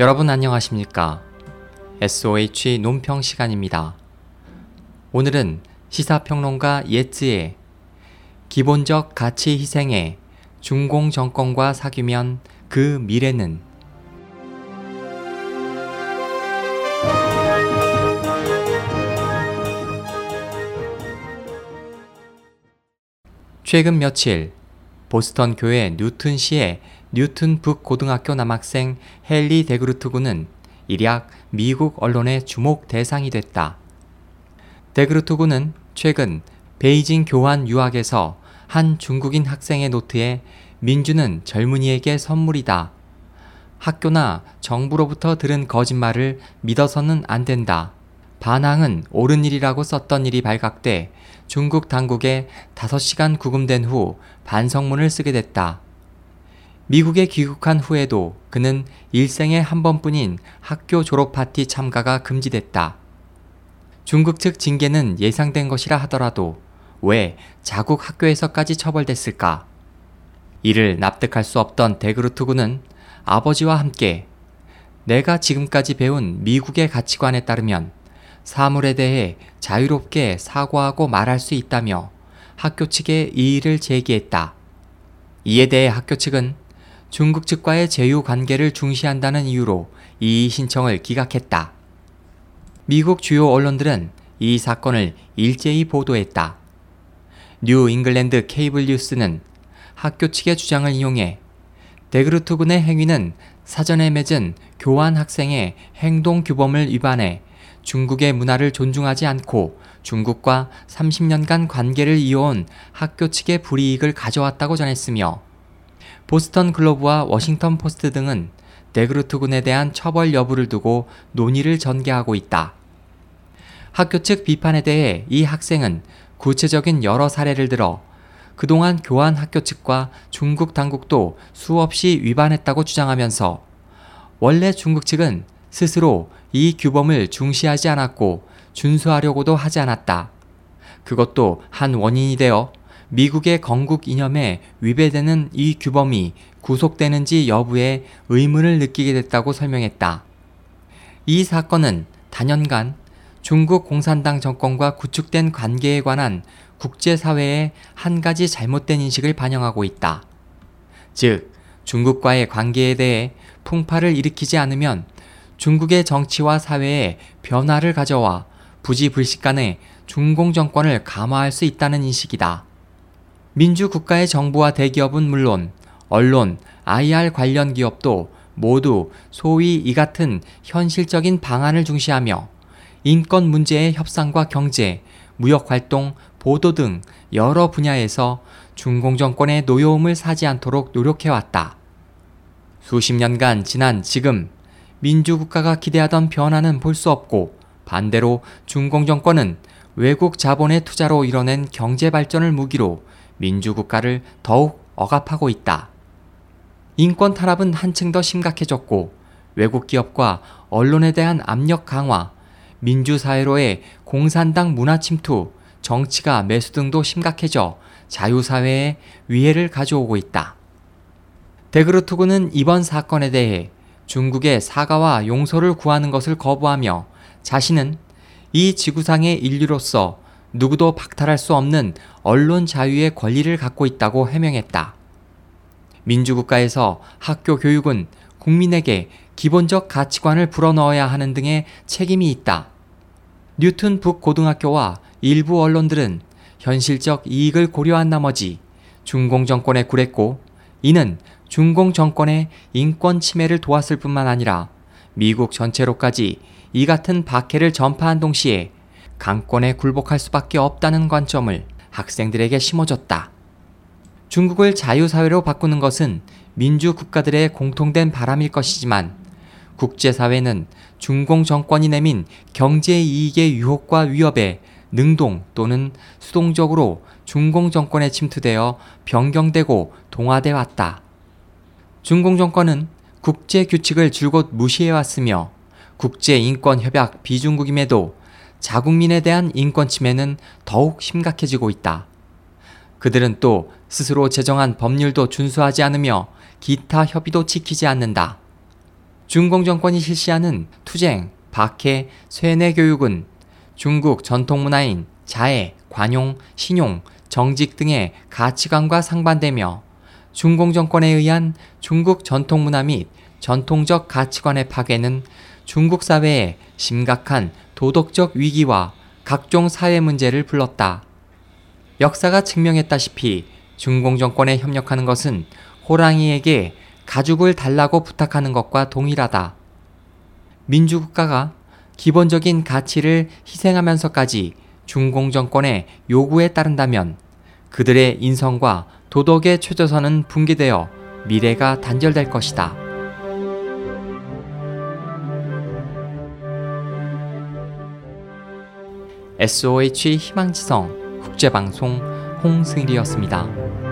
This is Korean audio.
여러분 안녕하십니까? SOH 논평 시간입니다. 오늘은 시사평론가 예츠의 기본적 가치 희생에 중공 정권과 사귀면 그 미래는 최근 며칠 보스턴 교외 뉴튼시의 뉴튼 북고등학교 남학생 헨리 데그루트 군은 일약 미국 언론의 주목 대상이 됐다. 데그루트 군은 최근 베이징 교환 유학에서 한 중국인 학생의 노트에 민주는 젊은이에게 선물이다. 학교나 정부로부터 들은 거짓말을 믿어서는 안 된다. 반항은 옳은 일이라고 썼던 일이 발각돼 중국 당국에 5시간 구금된 후 반성문을 쓰게 됐다. 미국에 귀국한 후에도 그는 일생에 한 번뿐인 학교 졸업 파티 참가가 금지됐다. 중국 측 징계는 예상된 것이라 하더라도 왜 자국 학교에서까지 처벌됐을까? 이를 납득할 수 없던 데그루트 군은 아버지와 함께 내가 지금까지 배운 미국의 가치관에 따르면 사물에 대해 자유롭게 사고하고 말할 수 있다며 학교 측에 이의를 제기했다. 이에 대해 학교 측은 중국 측과의 제휴 관계를 중시한다는 이유로 이의 신청을 기각했다. 미국 주요 언론들은 이 사건을 일제히 보도했다. 뉴 잉글랜드 케이블 뉴스는 학교 측의 주장을 인용해 데그루트 군의 행위는 사전에 맺은 교환 학생의 행동 규범을 위반해 중국의 문화를 존중하지 않고 중국과 30년간 관계를 이어온 학교 측에 불이익을 가져왔다고 전했으며 보스턴 글로브와 워싱턴 포스트 등은 데그루트 군에 대한 처벌 여부를 두고 논의를 전개하고 있다. 학교 측 비판에 대해 이 학생은 구체적인 여러 사례를 들어 그동안 교환 학교 측과 중국 당국도 수없이 위반했다고 주장하면서 원래 중국 측은 스스로 이 규범을 중시하지 않았고 준수하려고도 하지 않았다. 그것도 한 원인이 되어 미국의 건국 이념에 위배되는 이 규범이 구속되는지 여부에 의문을 느끼게 됐다고 설명했다. 이 사건은 단연간 중국 공산당 정권과 구축된 관계에 관한 국제사회의 한 가지 잘못된 인식을 반영하고 있다. 즉, 중국과의 관계에 대해 풍파를 일으키지 않으면 중국의 정치와 사회에 변화를 가져와 부지불식간에 중공 정권을 감화할 수 있다는 인식이다. 민주 국가의 정부와 대기업은 물론 언론, IR 관련 기업도 모두 소위 이 같은 현실적인 방안을 중시하며 인권 문제의 협상과 경제, 무역 활동, 보도 등 여러 분야에서 중공 정권의 노여움을 사지 않도록 노력해왔다. 수십 년간 지난 지금 민주국가가 기대하던 변화는 볼 수 없고 반대로 중공 정권은 외국 자본의 투자로 이뤄낸 경제 발전을 무기로 민주국가를 더욱 억압하고 있다. 인권 탄압은 한층 더 심각해졌고 외국 기업과 언론에 대한 압력 강화, 민주사회로의 공산당 문화 침투, 정치가 매수 등도 심각해져 자유사회에 위해를 가져오고 있다. 데그루트군은 이번 사건에 대해 중국의 사과와 용서를 구하는 것을 거부하며 자신은 이 지구상의 인류로서 누구도 박탈할 수 없는 언론 자유의 권리를 갖고 있다고 해명했다. 민주국가에서 학교 교육은 국민에게 기본적 가치관을 불어넣어야 하는 등의 책임이 있다. 뉴튼 북고등학교와 일부 언론들은 현실적 이익을 고려한 나머지 중공 정권에 굴했고 이는 중공 정권의 인권 침해를 도왔을 뿐만 아니라 미국 전체로까지 이 같은 박해를 전파한 동시에 강권에 굴복할 수밖에 없다는 관점을 학생들에게 심어줬다. 중국을 자유사회로 바꾸는 것은 민주 국가들의 공통된 바람일 것이지만 국제사회는 중공 정권이 내민 경제 이익의 유혹과 위협에 능동 또는 수동적으로 중공 정권에 침투되어 변경되고 동화돼 왔다. 중공 정권은 국제 규칙을 줄곧 무시해왔으며 국제 인권 협약 비중국임에도 자국민에 대한 인권 침해는 더욱 심각해지고 있다. 그들은 또 스스로 제정한 법률도 준수하지 않으며 기타 협의도 지키지 않는다. 중공 정권이 실시하는 투쟁, 박해, 쇠뇌 교육은 중국 전통 문화인 자애, 관용, 신용, 정직 등의 가치관과 상반되며 중공 정권에 의한 중국 전통 문화 및 전통적 가치관의 파괴는 중국 사회에 심각한 도덕적 위기와 각종 사회 문제를 불렀다. 역사가 증명했다시피 중공 정권에 협력하는 것은 호랑이에게 가죽을 달라고 부탁하는 것과 동일하다. 민주국가가 기본적인 가치를 희생하면서까지 중공 정권의 요구에 따른다면 그들의 인성과 도덕의 최저선은 붕괴되어 미래가 단절될 것이다. SOH 희망지성 국제방송 홍승일이었습니다.